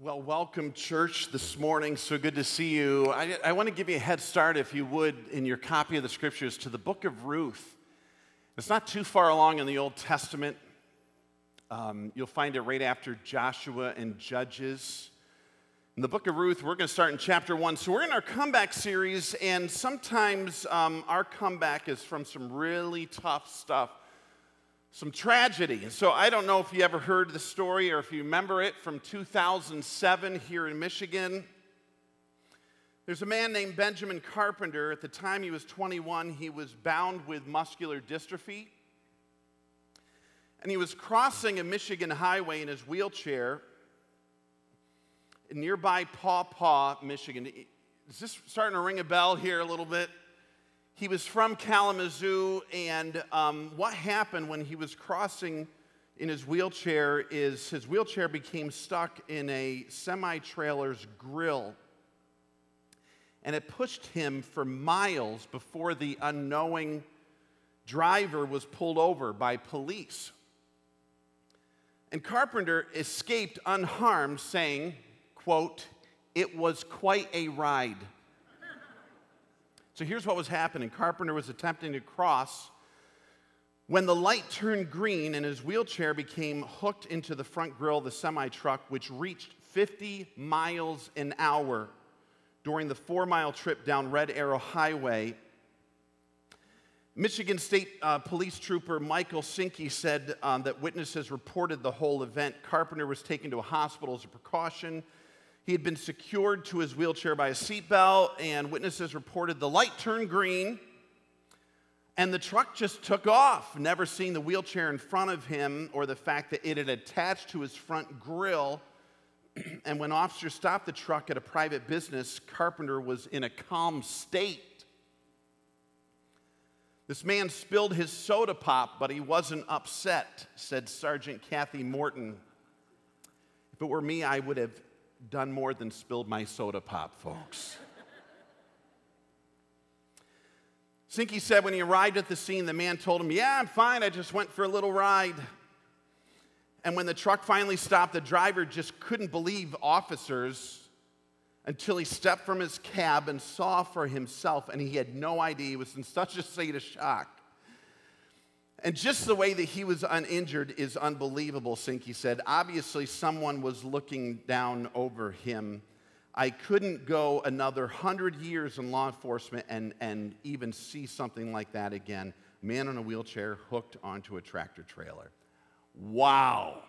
Well, welcome, church, this morning. So good to see you. I, I, want to give you a head start, if you would, in your copy of the scriptures to the book of Ruth. It's not too far along in the Old Testament. Um, you'll find it right after Joshua and Judges. In the book of Ruth, we're going to start in chapter one. So, we're in our comeback series, and sometimes um, our comeback is from some really tough stuff some tragedy. And So I don't know if you ever heard the story or if you remember it from 2007 here in Michigan. There's a man named Benjamin Carpenter. At the time he was 21, he was bound with muscular dystrophy. And he was crossing a Michigan highway in his wheelchair in nearby Paw Paw, Michigan. Is this starting to ring a bell here a little bit? He was from Kalamazoo, and um, what happened when he was crossing in his wheelchair is his wheelchair became stuck in a semi trailer's grill. And it pushed him for miles before the unknowing driver was pulled over by police. And Carpenter escaped unharmed, saying, quote, it was quite a ride. So here's what was happening Carpenter was attempting to cross when the light turned green and his wheelchair became hooked into the front grill of the semi truck, which reached 50 miles an hour during the four mile trip down Red Arrow Highway. Michigan State uh, Police Trooper Michael Sinke said um, that witnesses reported the whole event. Carpenter was taken to a hospital as a precaution. He had been secured to his wheelchair by a seatbelt, and witnesses reported the light turned green and the truck just took off, never seeing the wheelchair in front of him or the fact that it had attached to his front grill. and when officers stopped the truck at a private business, Carpenter was in a calm state. This man spilled his soda pop, but he wasn't upset, said Sergeant Kathy Morton. If it were me, I would have done more than spilled my soda pop, folks. Sinke said when he arrived at the scene, the man told him, Yeah, I'm fine. I just went for a little ride. And when the truck finally stopped, the driver just couldn't believe officers until he stepped from his cab and saw for himself, and he had no idea. He was in such a state of shock. And just the way that he was uninjured is unbelievable, Sinke said. Obviously, someone was looking down over him. I couldn't go another hundred years in law enforcement and, and even see something like that again. Man in a wheelchair hooked onto a tractor trailer. Wow.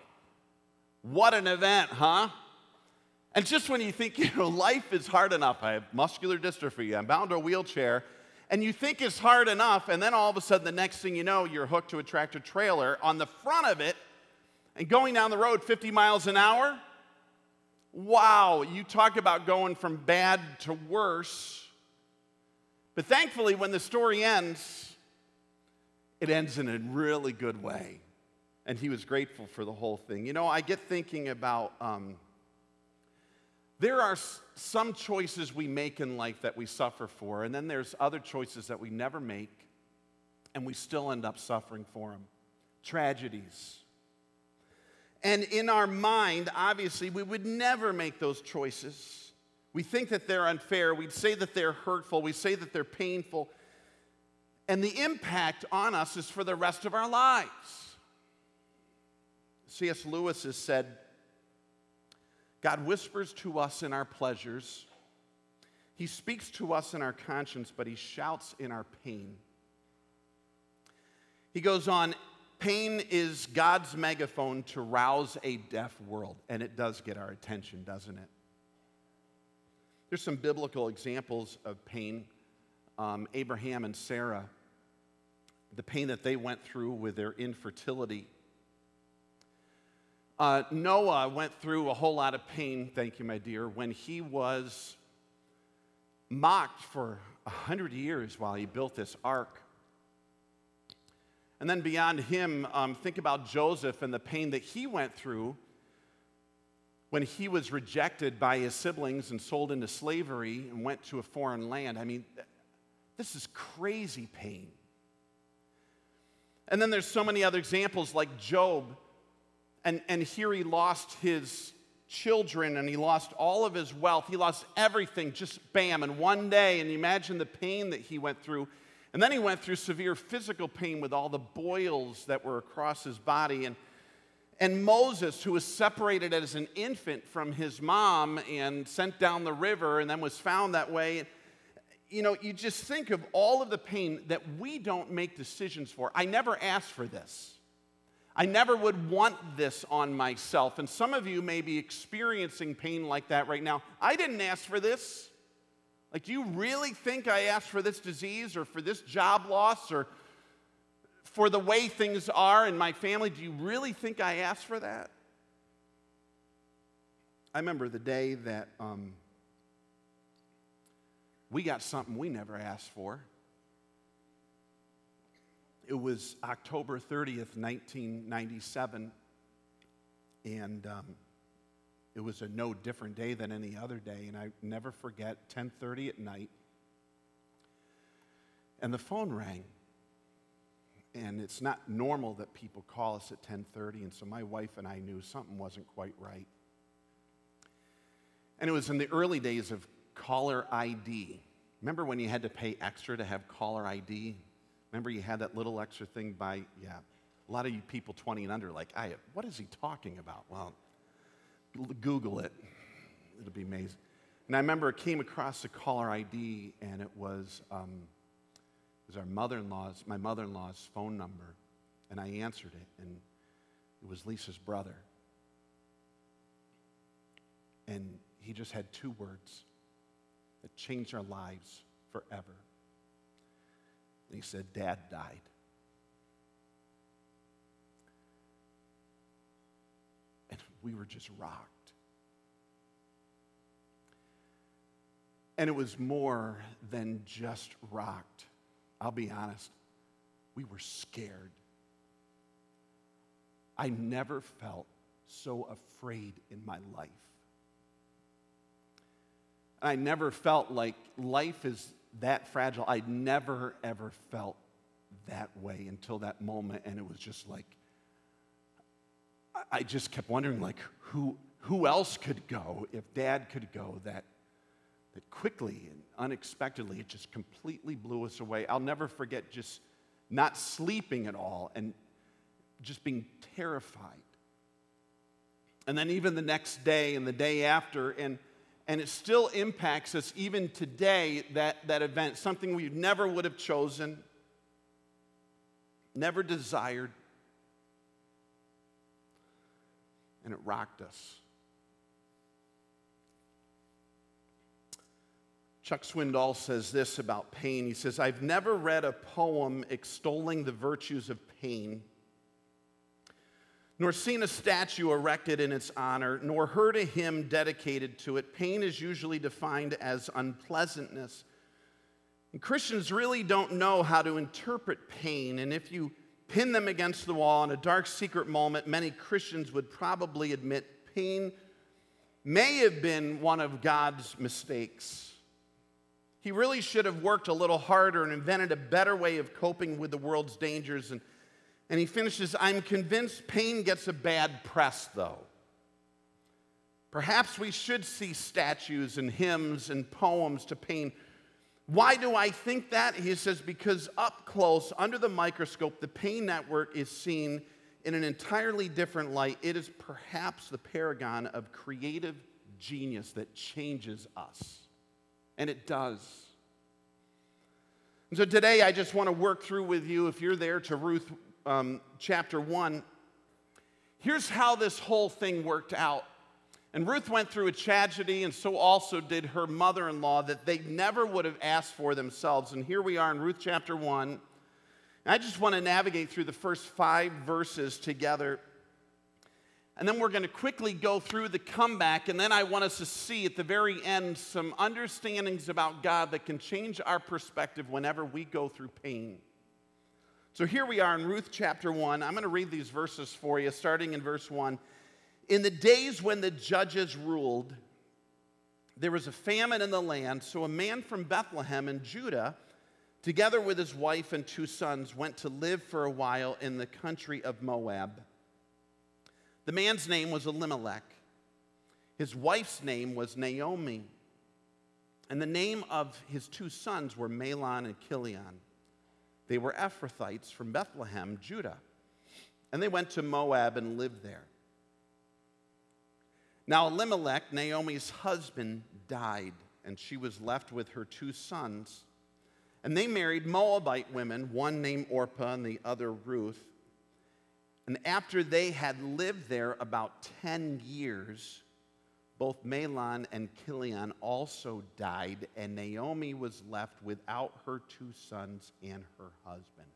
What an event, huh? And just when you think, you know, life is hard enough, I have muscular dystrophy, I'm bound to a wheelchair, and you think it's hard enough, and then all of a sudden, the next thing you know, you're hooked to a tractor trailer on the front of it and going down the road 50 miles an hour. Wow, you talk about going from bad to worse. But thankfully, when the story ends, it ends in a really good way. And he was grateful for the whole thing. You know, I get thinking about um, there are some choices we make in life that we suffer for, and then there's other choices that we never make, and we still end up suffering for them. Tragedies. And in our mind, obviously, we would never make those choices. We think that they're unfair. We'd say that they're hurtful. We say that they're painful. And the impact on us is for the rest of our lives. C.S. Lewis has said, God whispers to us in our pleasures. He speaks to us in our conscience, but he shouts in our pain. He goes on, pain is God's megaphone to rouse a deaf world, and it does get our attention, doesn't it? There's some biblical examples of pain. Um, Abraham and Sarah, the pain that they went through with their infertility. Uh, Noah went through a whole lot of pain, thank you, my dear, when he was mocked for a hundred years while he built this ark. And then beyond him, um, think about Joseph and the pain that he went through when he was rejected by his siblings and sold into slavery and went to a foreign land. I mean, this is crazy pain. And then there's so many other examples like Job and, and here he lost his children and he lost all of his wealth. He lost everything, just bam, in one day. And imagine the pain that he went through. And then he went through severe physical pain with all the boils that were across his body. And, and Moses, who was separated as an infant from his mom and sent down the river and then was found that way. You know, you just think of all of the pain that we don't make decisions for. I never asked for this. I never would want this on myself. And some of you may be experiencing pain like that right now. I didn't ask for this. Like, do you really think I asked for this disease or for this job loss or for the way things are in my family? Do you really think I asked for that? I remember the day that um, we got something we never asked for. It was October 30th, 1997, and um, it was a no different day than any other day. And I never forget 10:30 at night, and the phone rang. And it's not normal that people call us at 10:30, and so my wife and I knew something wasn't quite right. And it was in the early days of caller ID. Remember when you had to pay extra to have caller ID? Remember, you had that little extra thing by, yeah, a lot of you people 20 and under, like, I, what is he talking about? Well, Google it, it'll be amazing. And I remember it came across the caller ID, and it was, um, it was our mother-in-law's, my mother-in-law's phone number, and I answered it, and it was Lisa's brother. And he just had two words that changed our lives forever. He said, Dad died. And we were just rocked. And it was more than just rocked. I'll be honest, we were scared. I never felt so afraid in my life. And I never felt like life is that fragile. I'd never, ever felt that way until that moment. And it was just like, I just kept wondering, like, who, who else could go if dad could go that, that quickly and unexpectedly it just completely blew us away. I'll never forget just not sleeping at all and just being terrified. And then even the next day and the day after, and and it still impacts us even today, that, that event, something we never would have chosen, never desired, and it rocked us. Chuck Swindoll says this about pain. He says, I've never read a poem extolling the virtues of pain nor seen a statue erected in its honor, nor heard a hymn dedicated to it. Pain is usually defined as unpleasantness. And Christians really don't know how to interpret pain, and if you pin them against the wall in a dark, secret moment, many Christians would probably admit pain may have been one of God's mistakes. He really should have worked a little harder and invented a better way of coping with the world's dangers and and he finishes I'm convinced pain gets a bad press, though. Perhaps we should see statues and hymns and poems to pain. Why do I think that? He says, because up close, under the microscope, the pain network is seen in an entirely different light. It is perhaps the paragon of creative genius that changes us. And it does. And so today, I just want to work through with you, if you're there, to Ruth um, chapter 1, here's how this whole thing worked out. And Ruth went through a tragedy, and so also did her mother in law that they never would have asked for themselves. And here we are in Ruth chapter 1. I just want to navigate through the first five verses together. And then we're going to quickly go through the comeback. And then I want us to see at the very end some understandings about God that can change our perspective whenever we go through pain. So here we are in Ruth chapter 1. I'm going to read these verses for you, starting in verse 1. In the days when the judges ruled, there was a famine in the land, so a man from Bethlehem in Judah, together with his wife and two sons, went to live for a while in the country of Moab. The man's name was Elimelech, His wife's name was Naomi. And the name of his two sons were Mahlon and Chilion. They were Ephrathites from Bethlehem, Judah. And they went to Moab and lived there. Now, Elimelech, Naomi's husband, died, and she was left with her two sons. And they married Moabite women, one named Orpah and the other Ruth. And after they had lived there about 10 years, both Mahlon and Chilion also died, and Naomi was left without her two sons and her husband.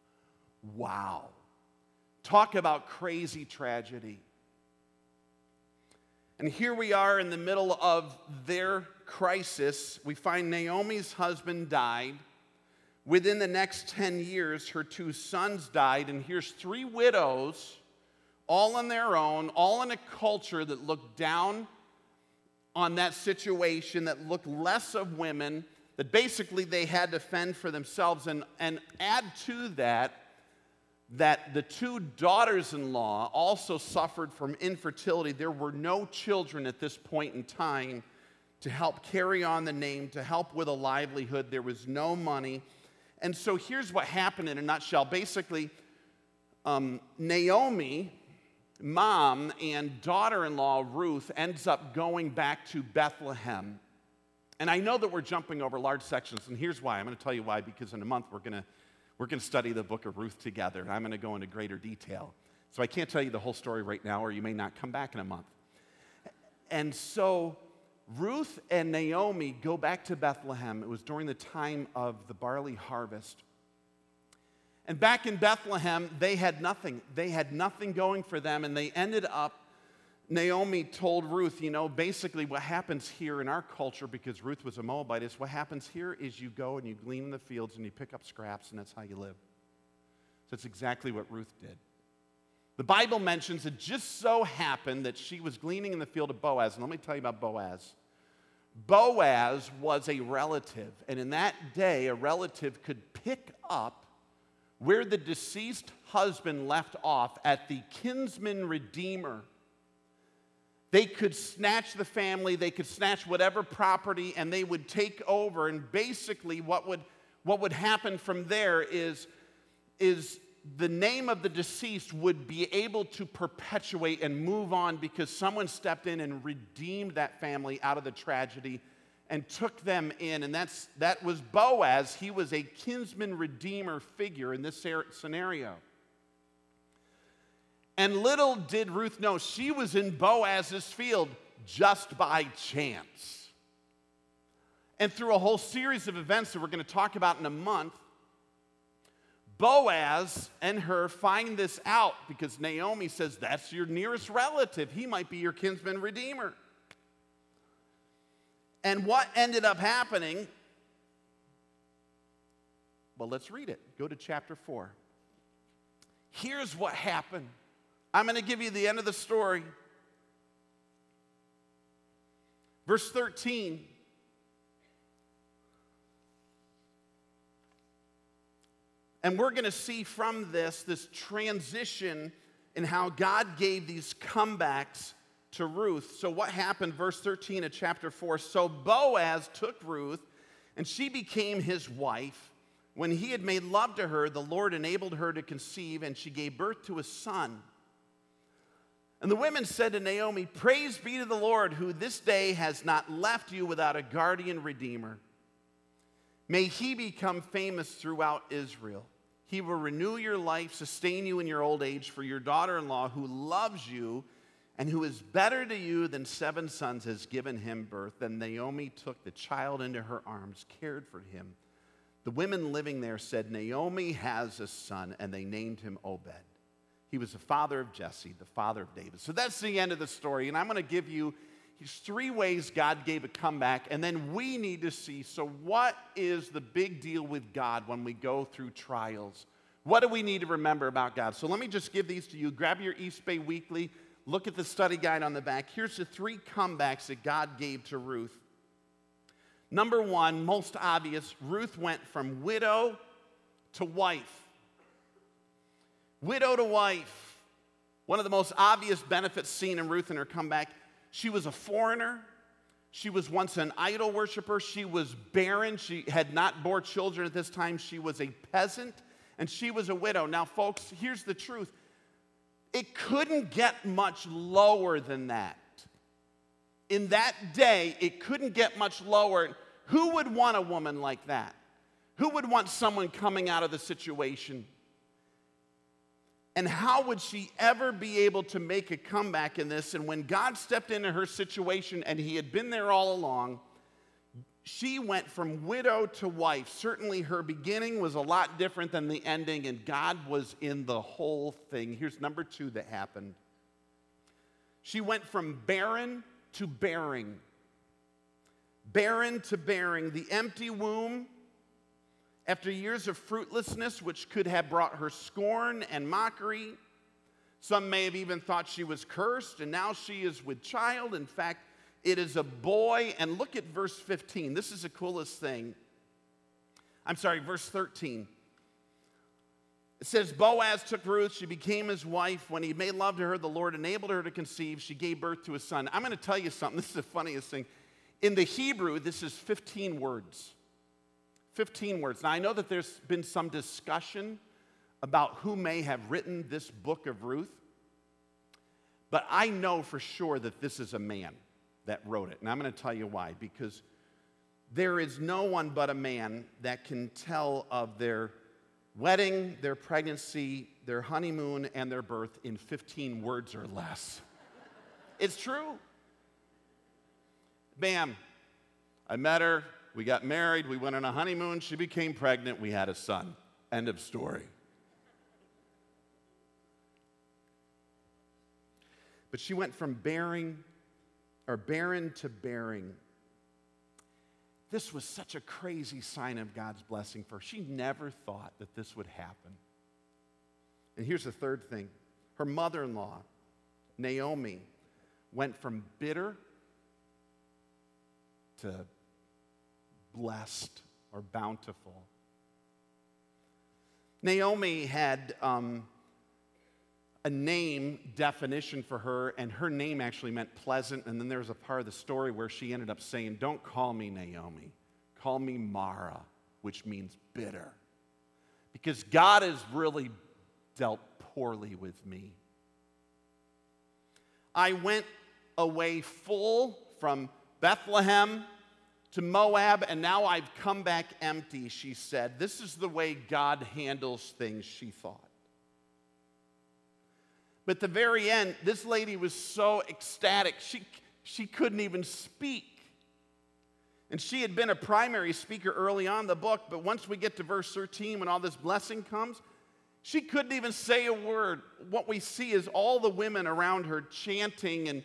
Wow. Talk about crazy tragedy. And here we are in the middle of their crisis. We find Naomi's husband died. Within the next 10 years, her two sons died, and here's three widows, all on their own, all in a culture that looked down on that situation, that looked less of women, that basically they had to fend for themselves. And, and add to that, that the two daughters in law also suffered from infertility. There were no children at this point in time to help carry on the name, to help with a livelihood. There was no money. And so here's what happened in a nutshell. Basically, um, Naomi, mom, and daughter in law Ruth ends up going back to Bethlehem. And I know that we're jumping over large sections, and here's why. I'm going to tell you why, because in a month we're going to we're going to study the book of Ruth together, and I'm going to go into greater detail. So I can't tell you the whole story right now, or you may not come back in a month. And so Ruth and Naomi go back to Bethlehem. It was during the time of the barley harvest. And back in Bethlehem, they had nothing. They had nothing going for them, and they ended up Naomi told Ruth, you know, basically what happens here in our culture, because Ruth was a Moabite, is what happens here is you go and you glean in the fields and you pick up scraps, and that's how you live. So that's exactly what Ruth did. The Bible mentions it just so happened that she was gleaning in the field of Boaz. And let me tell you about Boaz. Boaz was a relative, and in that day, a relative could pick up where the deceased husband left off at the kinsman redeemer they could snatch the family, they could snatch whatever property, and they would take over. And basically, what would, what would happen from there is, is the name of the deceased would be able to perpetuate and move on because someone stepped in and redeemed that family out of the tragedy and took them in. And that's, that was Boaz. He was a kinsman redeemer figure in this scenario. And little did Ruth know she was in Boaz's field just by chance. And through a whole series of events that we're going to talk about in a month, Boaz and her find this out because Naomi says, That's your nearest relative. He might be your kinsman redeemer. And what ended up happening? Well, let's read it. Go to chapter 4. Here's what happened I'm going to give you the end of the story. Verse 13. And we're going to see from this this transition in how God gave these comebacks to Ruth. So, what happened, verse 13 of chapter 4? So, Boaz took Ruth, and she became his wife. When he had made love to her, the Lord enabled her to conceive, and she gave birth to a son. And the women said to Naomi, Praise be to the Lord, who this day has not left you without a guardian redeemer. May he become famous throughout Israel. He will renew your life, sustain you in your old age, for your daughter in law, who loves you and who is better to you than seven sons, has given him birth. Then Naomi took the child into her arms, cared for him. The women living there said, Naomi has a son, and they named him Obed. He was the father of Jesse, the father of David. So that's the end of the story. And I'm going to give you three ways God gave a comeback. And then we need to see so, what is the big deal with God when we go through trials? What do we need to remember about God? So let me just give these to you. Grab your East Bay Weekly, look at the study guide on the back. Here's the three comebacks that God gave to Ruth. Number one, most obvious, Ruth went from widow to wife. Widow to wife. One of the most obvious benefits seen in Ruth and her comeback. she was a foreigner. She was once an idol worshiper. She was barren. She had not bore children at this time. She was a peasant and she was a widow. Now, folks, here's the truth it couldn't get much lower than that. In that day, it couldn't get much lower. Who would want a woman like that? Who would want someone coming out of the situation? And how would she ever be able to make a comeback in this? And when God stepped into her situation and he had been there all along, she went from widow to wife. Certainly, her beginning was a lot different than the ending, and God was in the whole thing. Here's number two that happened she went from barren to bearing. Barren to bearing. The empty womb, after years of fruitlessness, which could have brought her scorn and mockery. Some may have even thought she was cursed, and now she is with child. In fact, it is a boy. And look at verse 15. This is the coolest thing. I'm sorry, verse 13. It says, Boaz took Ruth. She became his wife. When he made love to her, the Lord enabled her to conceive. She gave birth to a son. I'm going to tell you something. This is the funniest thing. In the Hebrew, this is 15 words. 15 words. Now, I know that there's been some discussion about who may have written this book of Ruth, but I know for sure that this is a man that wrote it. And I'm going to tell you why. Because there is no one but a man that can tell of their wedding, their pregnancy, their honeymoon, and their birth in 15 words or less. it's true. Bam. I met her. We got married. We went on a honeymoon. She became pregnant. We had a son. End of story. But she went from bearing or barren to bearing. This was such a crazy sign of God's blessing for her. She never thought that this would happen. And here's the third thing her mother in law, Naomi, went from bitter to blessed or bountiful. Naomi had um, a name definition for her, and her name actually meant pleasant. And then there was a part of the story where she ended up saying, Don't call me Naomi, call me Mara, which means bitter. Because God has really dealt poorly with me. I went away full from Bethlehem to Moab, and now I've come back empty, she said. This is the way God handles things, she thought. But at the very end, this lady was so ecstatic, she, she couldn't even speak. And she had been a primary speaker early on the book, but once we get to verse 13, when all this blessing comes, she couldn't even say a word. What we see is all the women around her chanting and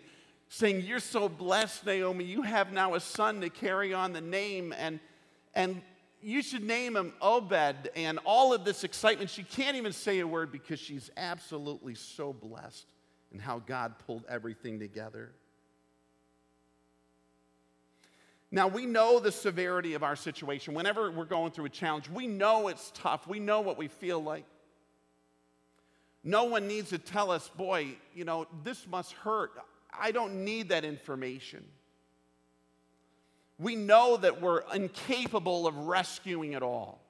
saying, You're so blessed, Naomi. You have now a son to carry on the name. And, and you should name him Obed, and all of this excitement. She can't even say a word because she's absolutely so blessed in how God pulled everything together. Now, we know the severity of our situation. Whenever we're going through a challenge, we know it's tough. We know what we feel like. No one needs to tell us, boy, you know, this must hurt. I don't need that information. We know that we're incapable of rescuing it all.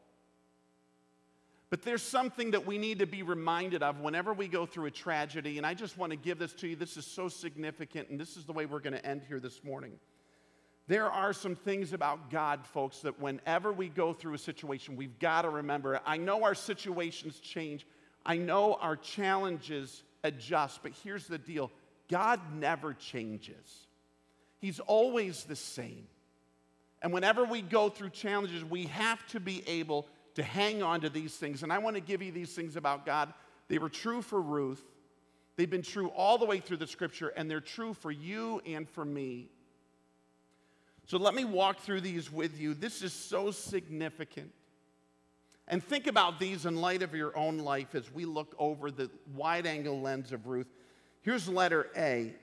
But there's something that we need to be reminded of whenever we go through a tragedy, and I just want to give this to you. This is so significant, and this is the way we're going to end here this morning. There are some things about God, folks, that whenever we go through a situation, we've got to remember. I know our situations change, I know our challenges adjust, but here's the deal God never changes, He's always the same. And whenever we go through challenges, we have to be able to hang on to these things. And I want to give you these things about God. They were true for Ruth, they've been true all the way through the scripture, and they're true for you and for me. So let me walk through these with you. This is so significant. And think about these in light of your own life as we look over the wide angle lens of Ruth. Here's letter A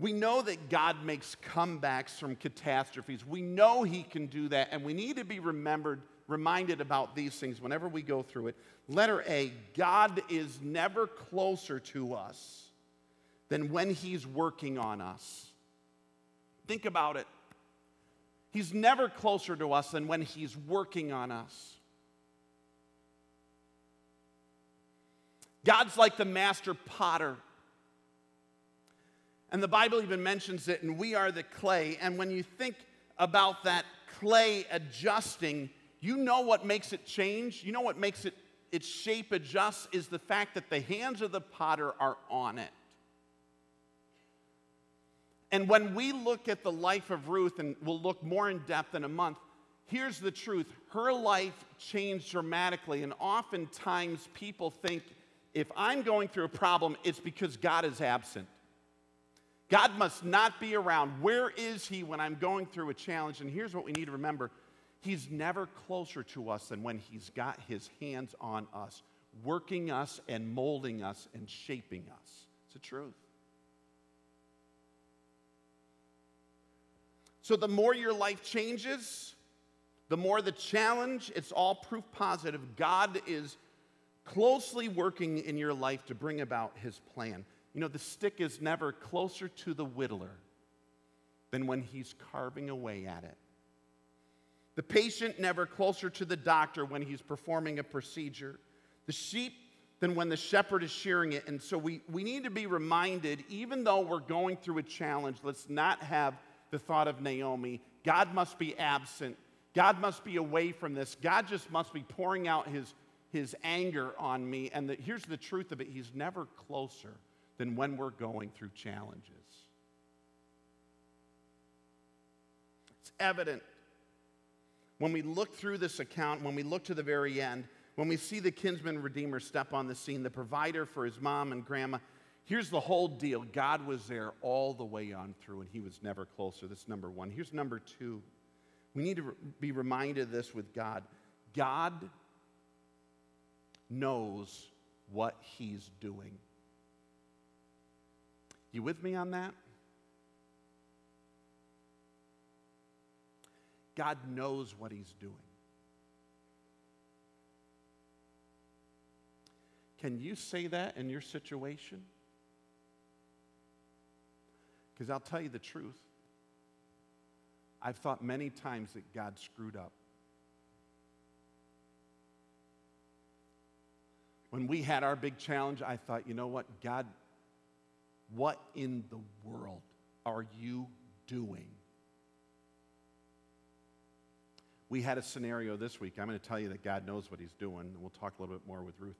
we know that God makes comebacks from catastrophes. We know He can do that, and we need to be remembered, reminded about these things whenever we go through it. Letter A God is never closer to us than when He's working on us. Think about it. He's never closer to us than when He's working on us. God's like the master potter. And the Bible even mentions it, and we are the clay. And when you think about that clay adjusting, you know what makes it change? You know what makes it its shape adjust is the fact that the hands of the potter are on it. And when we look at the life of Ruth, and we'll look more in depth in a month, here's the truth her life changed dramatically. And oftentimes people think if I'm going through a problem, it's because God is absent. God must not be around. Where is He when I'm going through a challenge? And here's what we need to remember He's never closer to us than when He's got His hands on us, working us and molding us and shaping us. It's the truth. So, the more your life changes, the more the challenge, it's all proof positive. God is closely working in your life to bring about His plan. You know, the stick is never closer to the whittler than when he's carving away at it. The patient never closer to the doctor when he's performing a procedure. The sheep than when the shepherd is shearing it. And so we, we need to be reminded, even though we're going through a challenge, let's not have the thought of Naomi God must be absent. God must be away from this. God just must be pouring out his, his anger on me. And the, here's the truth of it He's never closer than when we're going through challenges. It's evident when we look through this account, when we look to the very end, when we see the kinsman redeemer step on the scene, the provider for his mom and grandma, here's the whole deal God was there all the way on through, and he was never closer. That's number one. Here's number two. We need to be reminded of this with God. God knows what he's doing. You with me on that? God knows what He's doing. Can you say that in your situation? Because I'll tell you the truth. I've thought many times that God screwed up. When we had our big challenge, I thought, you know what? God what in the world are you doing? We had a scenario this week. I'm going to tell you that God knows what He's doing, and we'll talk a little bit more with Ruth.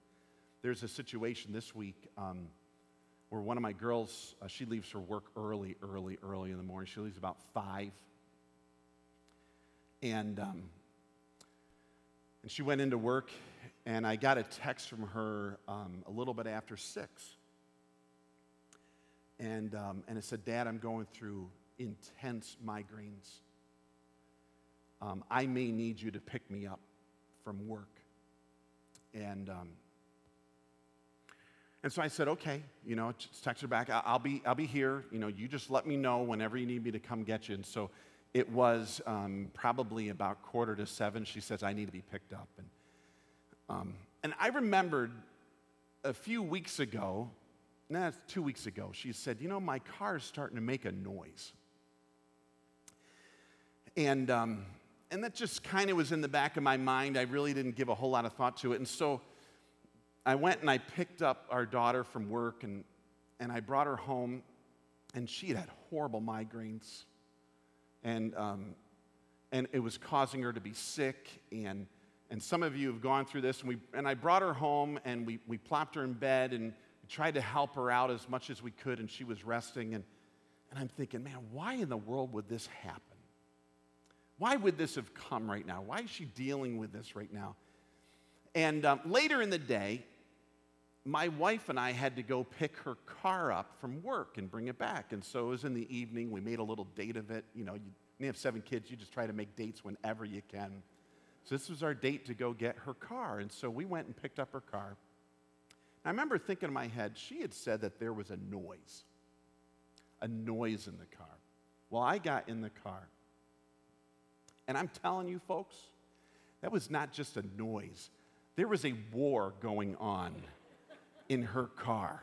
There's a situation this week um, where one of my girls, uh, she leaves for work early, early, early in the morning. She leaves about five. And, um, and she went into work, and I got a text from her um, a little bit after six and, um, and it said, Dad, I'm going through intense migraines. Um, I may need you to pick me up from work. And, um, and so I said, okay, you know, just text her back. I'll be, I'll be here. You know, you just let me know whenever you need me to come get you. And so it was um, probably about quarter to seven. She says, I need to be picked up. And, um, and I remembered a few weeks ago, nah, two weeks ago, she said, You know, my car is starting to make a noise. And, um, and that just kind of was in the back of my mind. I really didn't give a whole lot of thought to it. And so I went and I picked up our daughter from work and, and I brought her home, and she had, had horrible migraines. And, um, and it was causing her to be sick. And, and some of you have gone through this. And, we, and I brought her home and we, we plopped her in bed and tried to help her out as much as we could, and she was resting. And, and I'm thinking, man, why in the world would this happen? Why would this have come right now? Why is she dealing with this right now? And um, later in the day, my wife and I had to go pick her car up from work and bring it back. And so it was in the evening. We made a little date of it. You know, you, you have seven kids, you just try to make dates whenever you can. So this was our date to go get her car. And so we went and picked up her car. I remember thinking in my head, she had said that there was a noise, a noise in the car. Well, I got in the car. And I'm telling you, folks, that was not just a noise, there was a war going on in her car.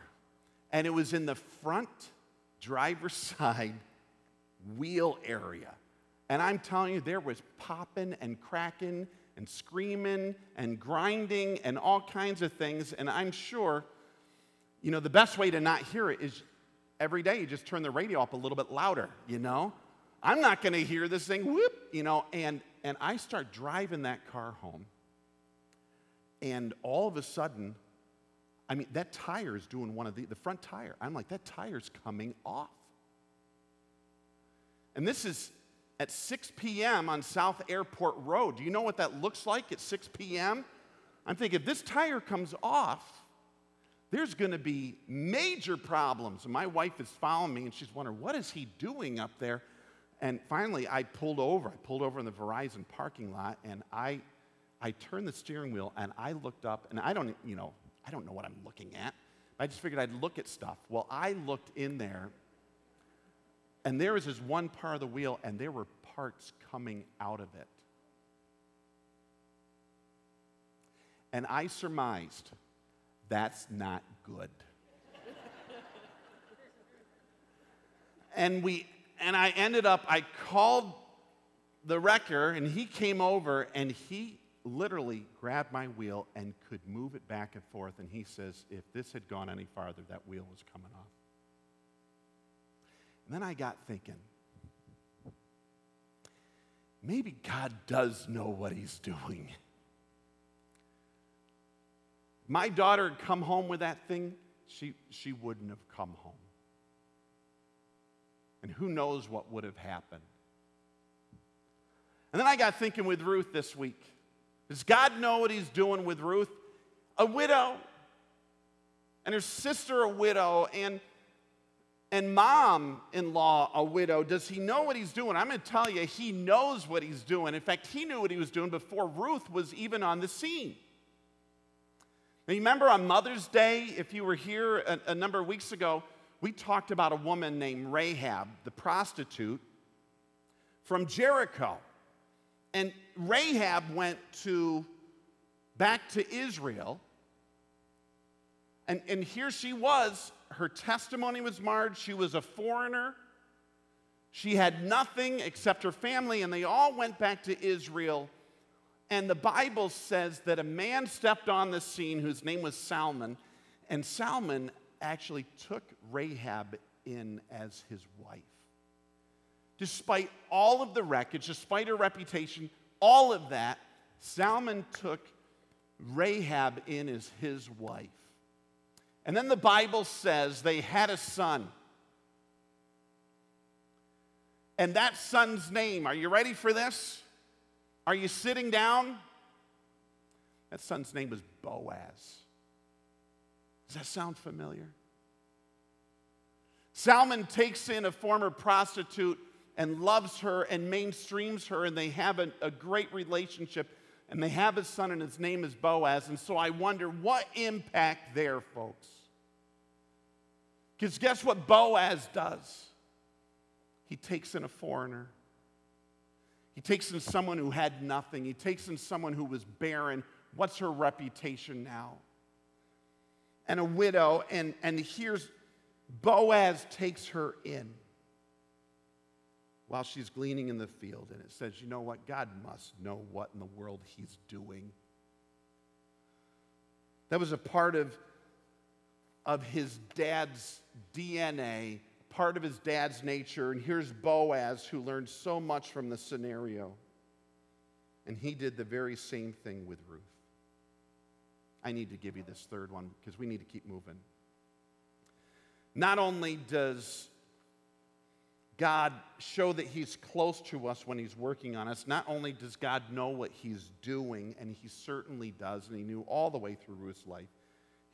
And it was in the front driver's side wheel area. And I'm telling you, there was popping and cracking and screaming and grinding and all kinds of things. And I'm sure, you know, the best way to not hear it is every day you just turn the radio up a little bit louder, you know? I'm not gonna hear this thing whoop, you know, and and I start driving that car home. And all of a sudden, I mean, that tire is doing one of the, the front tire. I'm like, that tire's coming off. And this is at 6 p.m. on South Airport Road. Do you know what that looks like at 6 p.m.? I'm thinking, if this tire comes off, there's going to be major problems. And my wife is following me and she's wondering, what is he doing up there? And finally, I pulled over. I pulled over in the Verizon parking lot and I, I turned the steering wheel and I looked up and I don't, you know, I don't know what I'm looking at. I just figured I'd look at stuff. Well, I looked in there and there was this one part of the wheel and there were parts coming out of it. And I surmised that's not good. and we and I ended up I called the wrecker and he came over and he literally grabbed my wheel and could move it back and forth and he says if this had gone any farther that wheel was coming off. And then I got thinking maybe God does know what he's doing. My daughter had come home with that thing, she, she wouldn't have come home. And who knows what would have happened. And then I got thinking with Ruth this week. Does God know what he's doing with Ruth? A widow, and her sister, a widow, and and mom in law, a widow, does he know what he's doing? I'm going to tell you, he knows what he's doing. In fact, he knew what he was doing before Ruth was even on the scene. Now, you remember on Mother's Day, if you were here a, a number of weeks ago, we talked about a woman named Rahab, the prostitute from Jericho. And Rahab went to back to Israel. And, and here she was her testimony was marred. She was a foreigner. She had nothing except her family, and they all went back to Israel. And the Bible says that a man stepped on the scene whose name was Salmon, and Salmon actually took Rahab in as his wife. Despite all of the wreckage, despite her reputation, all of that, Salmon took Rahab in as his wife. And then the Bible says they had a son. And that son's name, are you ready for this? Are you sitting down? That son's name was Boaz. Does that sound familiar? Salmon takes in a former prostitute and loves her and mainstreams her, and they have a, a great relationship. And they have a son, and his name is Boaz. And so I wonder what impact there, folks. Because guess what Boaz does? He takes in a foreigner. He takes in someone who had nothing. He takes in someone who was barren. What's her reputation now? And a widow. And, and here's Boaz takes her in while she's gleaning in the field. And it says, you know what? God must know what in the world he's doing. That was a part of of his dad's DNA, part of his dad's nature. And here's Boaz, who learned so much from the scenario. And he did the very same thing with Ruth. I need to give you this third one because we need to keep moving. Not only does God show that He's close to us when He's working on us, not only does God know what He's doing, and He certainly does, and He knew all the way through Ruth's life,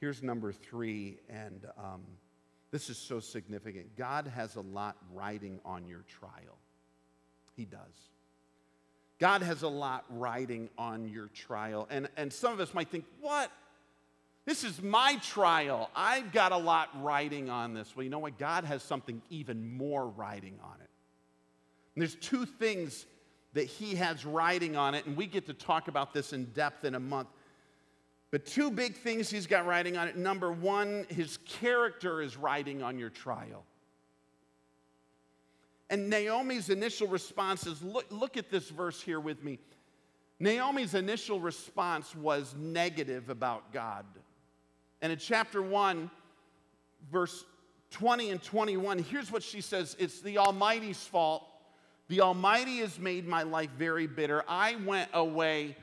Here's number three, and um, this is so significant. God has a lot riding on your trial. He does. God has a lot riding on your trial. And, and some of us might think, what? This is my trial. I've got a lot riding on this. Well, you know what? God has something even more riding on it. And there's two things that He has riding on it, and we get to talk about this in depth in a month. But two big things he's got riding on it. Number one, his character is riding on your trial. And Naomi's initial response is look, look at this verse here with me. Naomi's initial response was negative about God. And in chapter 1, verse 20 and 21, here's what she says It's the Almighty's fault. The Almighty has made my life very bitter. I went away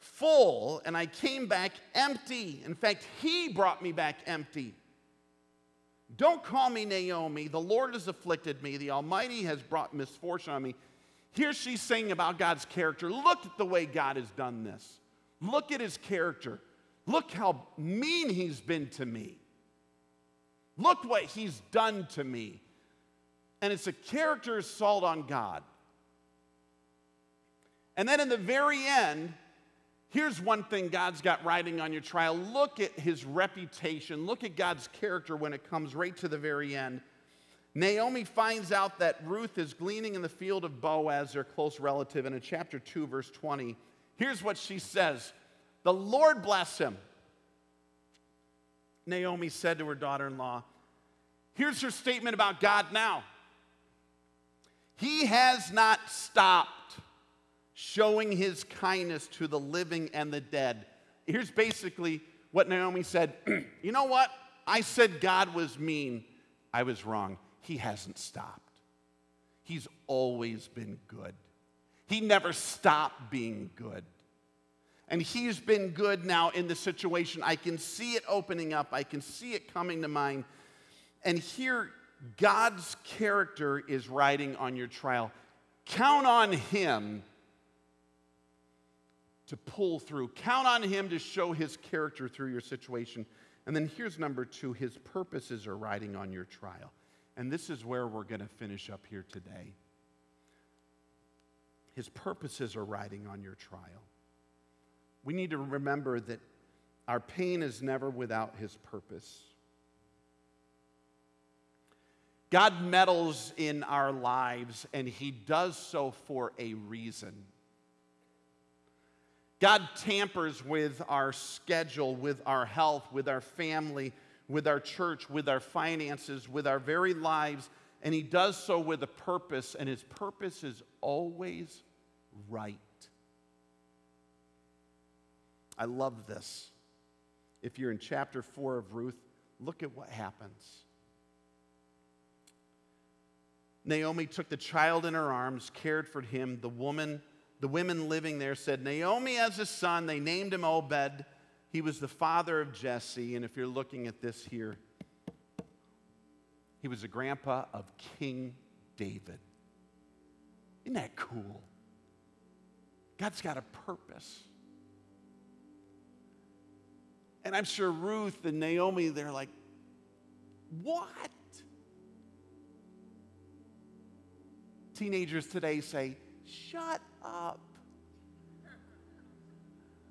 full and I came back empty. In fact, He brought me back empty. Don't call me Naomi. The Lord has afflicted me. The Almighty has brought misfortune on me. Here she's saying about God's character. Look at the way God has done this. Look at his character. Look how mean he's been to me. Look what he's done to me. And it's a character assault on God. And then in the very end, here's one thing God's got writing on your trial. Look at his reputation. Look at God's character when it comes right to the very end. Naomi finds out that Ruth is gleaning in the field of Boaz, their close relative, and in chapter 2, verse 20, here's what she says The Lord bless him. Naomi said to her daughter in law, Here's her statement about God now. He has not stopped showing his kindness to the living and the dead. Here's basically what Naomi said You know what? I said God was mean. I was wrong. He hasn't stopped. He's always been good. He never stopped being good. And he's been good now in the situation. I can see it opening up, I can see it coming to mind. And here, God's character is riding on your trial. Count on Him to pull through, count on Him to show His character through your situation. And then here's number two His purposes are riding on your trial. And this is where we're going to finish up here today. His purposes are riding on your trial. We need to remember that our pain is never without His purpose. God meddles in our lives, and He does so for a reason. God tampers with our schedule, with our health, with our family, with our church, with our finances, with our very lives, and He does so with a purpose, and His purpose is always right. I love this. If you're in chapter 4 of Ruth, look at what happens. Naomi took the child in her arms, cared for him. The woman, the women living there said, Naomi has a son. They named him Obed. He was the father of Jesse. And if you're looking at this here, he was the grandpa of King David. Isn't that cool? God's got a purpose. And I'm sure Ruth and Naomi, they're like, what? Teenagers today say, Shut up.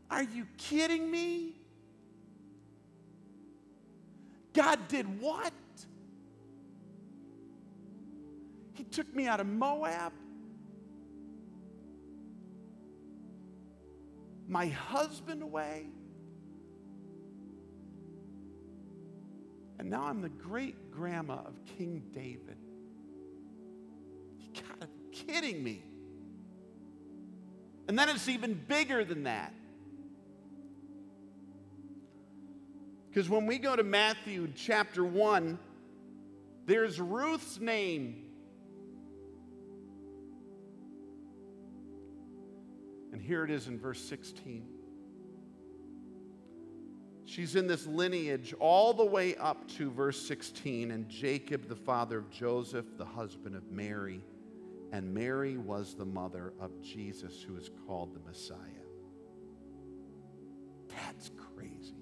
Are you kidding me? God did what? He took me out of Moab. My husband away. And now I'm the great grandma of King David You gotta be kidding me. And then it's even bigger than that. Because when we go to Matthew chapter 1, there's Ruth's name. And here it is in verse 16. She's in this lineage all the way up to verse 16, and Jacob, the father of Joseph, the husband of Mary and Mary was the mother of Jesus, who is called the Messiah. That's crazy.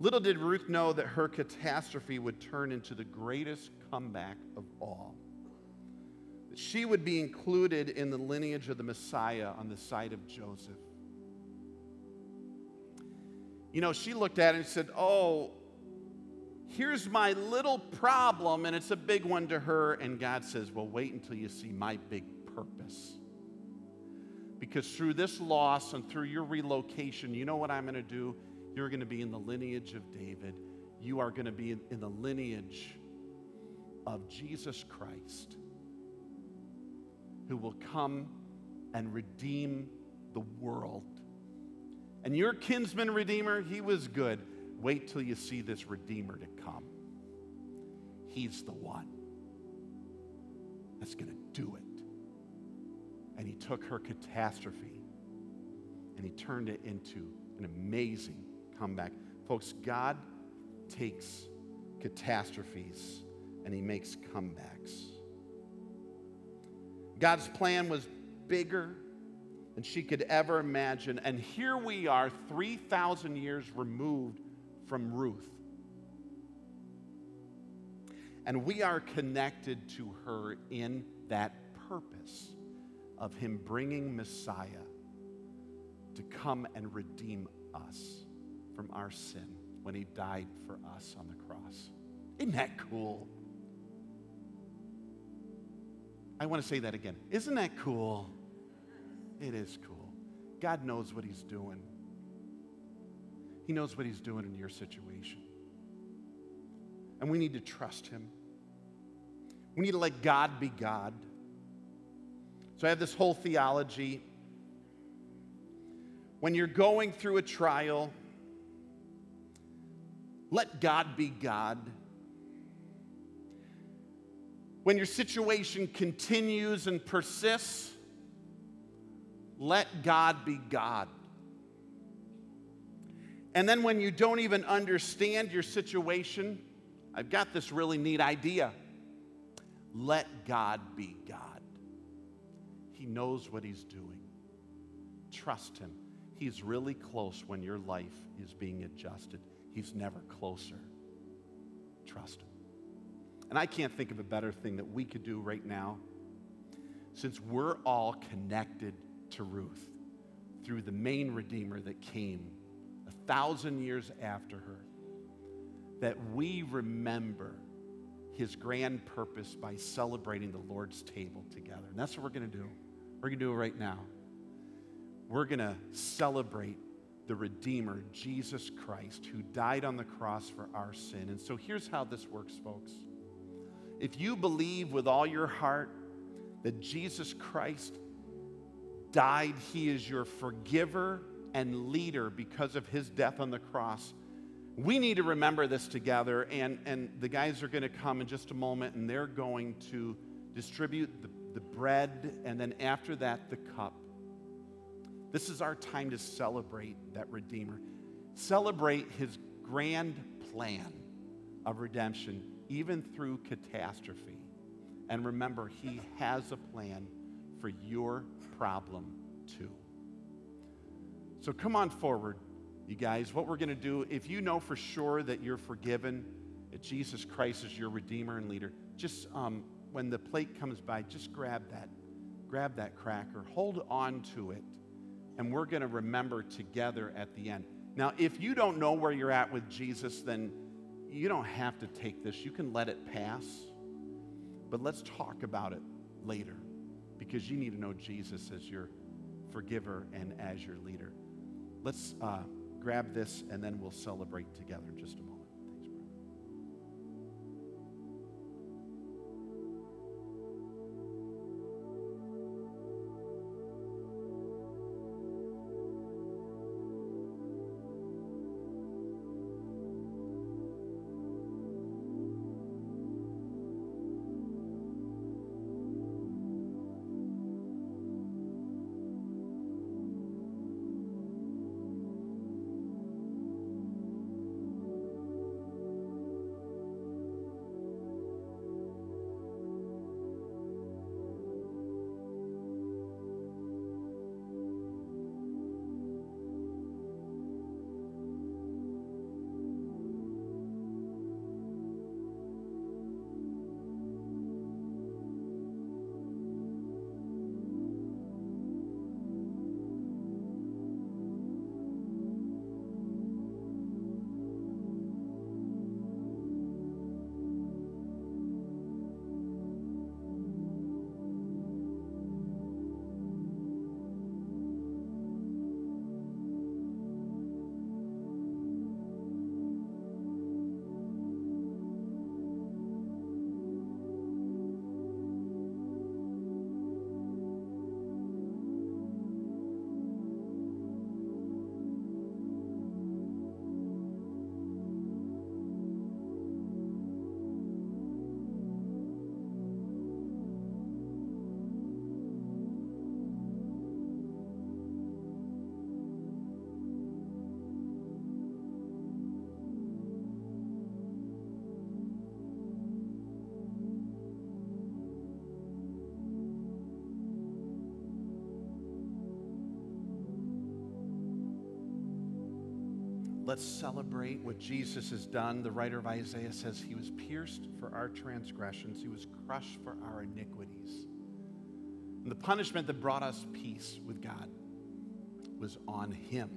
Little did Ruth know that her catastrophe would turn into the greatest comeback of all. That she would be included in the lineage of the Messiah on the side of Joseph. You know, she looked at it and said, Oh, here's my little problem, and it's a big one to her. And God says, Well, wait until you see my big purpose. Because through this loss and through your relocation, you know what I'm going to do? You're going to be in the lineage of David. You are going to be in, the lineage of Jesus Christ who will come and redeem the world. And your kinsman redeemer, he was good. Wait till you see this redeemer to come. He's the one that's going to do it. And he took her catastrophe and he turned it into an amazing comeback. Folks, God takes catastrophes and he makes comebacks. God's plan was bigger than she could ever imagine. And here we are, 3,000 years removed from Ruth. And we are connected to her in that purpose of Him bringing Messiah to come and redeem us from our sin when He died for us on the cross. Isn't that cool? I want to say that again. Isn't that cool? It is cool. God knows what He's doing. He knows what He's doing in your situation. And we need to trust Him. We need to let God be God. So I have this whole theology. When you're going through a trial, let God be God. When your situation continues and persists, let God be God. And then when you don't even understand your situation, I've got this really neat idea. Let God be God. He knows what He's doing. Trust Him. He's really close when your life is being adjusted. He's never closer. Trust Him. And I can't think of a better thing that we could do right now since we're all connected to Ruth through the main Redeemer that came thousand years after her, that we remember his grand purpose by celebrating the Lord's table together. And that's what we're going to do. We're going to do it right now. We're going to celebrate the Redeemer, Jesus Christ, who died on the cross for our sin. And so here's how this works, folks. If you believe with all your heart that Jesus Christ died, He is your forgiver and leader because of His death on the cross. We need to remember this together, and, and the guys are going to come in just a moment, and they're going to distribute the, the bread, and then after that, the cup. This is our time to celebrate that Redeemer, celebrate His grand plan of redemption even through catastrophe. And remember, He has a plan for your problem too. So come on forward, you guys. What we're going to do, if you know for sure that you're forgiven, that Jesus Christ is your Redeemer and leader, just um, when the plate comes by, just grab that. Grab that cracker, hold on to it, and we're going to remember together at the end. Now, if you don't know where you're at with Jesus, then you don't have to take this. You can let it pass. But let's talk about it later because you need to know Jesus as your forgiver and as your leader. Let's uh, grab this and then we'll celebrate together in just a moment. Let's celebrate what Jesus has done. The writer of Isaiah says he was pierced for our transgressions, he was crushed for our iniquities. And the punishment that brought us peace with God was on him.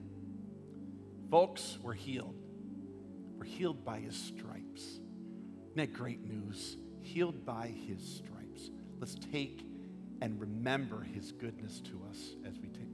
Folks, we're healed. We're healed by his stripes. Isn't that great news? Healed by his stripes. Let's take and remember his goodness to us as we take,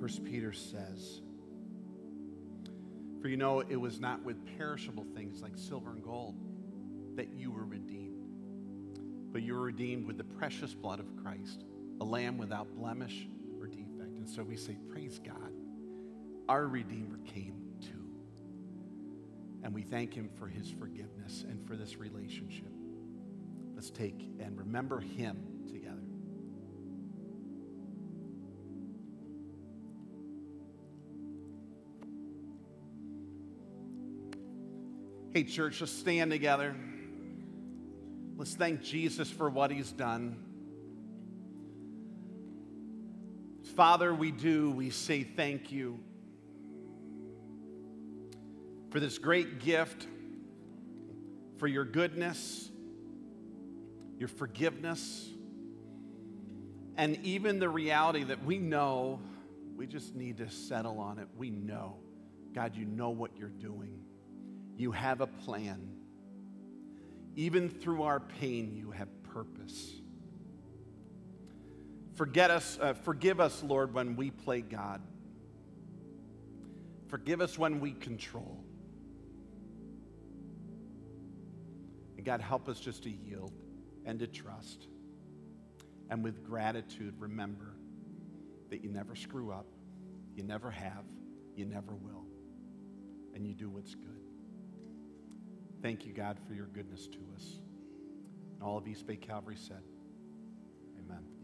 1 Peter says, For you know it was not with perishable things like silver and gold that you were redeemed, but you were redeemed with the precious blood of Christ, a lamb without blemish or defect. And so we say, Praise God. Our Redeemer came too. And we thank him for his forgiveness and for this relationship. Let's take and remember him together. Hey, church, let's stand together. Let's thank Jesus for what he's done. Father, we do, we say thank you for this great gift, for your goodness, your forgiveness, and even the reality that we know we just need to settle on it. We know, God, you know what you're doing. You have a plan. Even through our pain, you have purpose. Forget us, uh, forgive us, Lord, when we play God. Forgive us when we control. And God, help us just to yield and to trust. And with gratitude, remember that you never screw up, you never have, you never will, and you do what's good. Thank you, God, for your goodness to us. And all of East Bay Calvary said, Amen.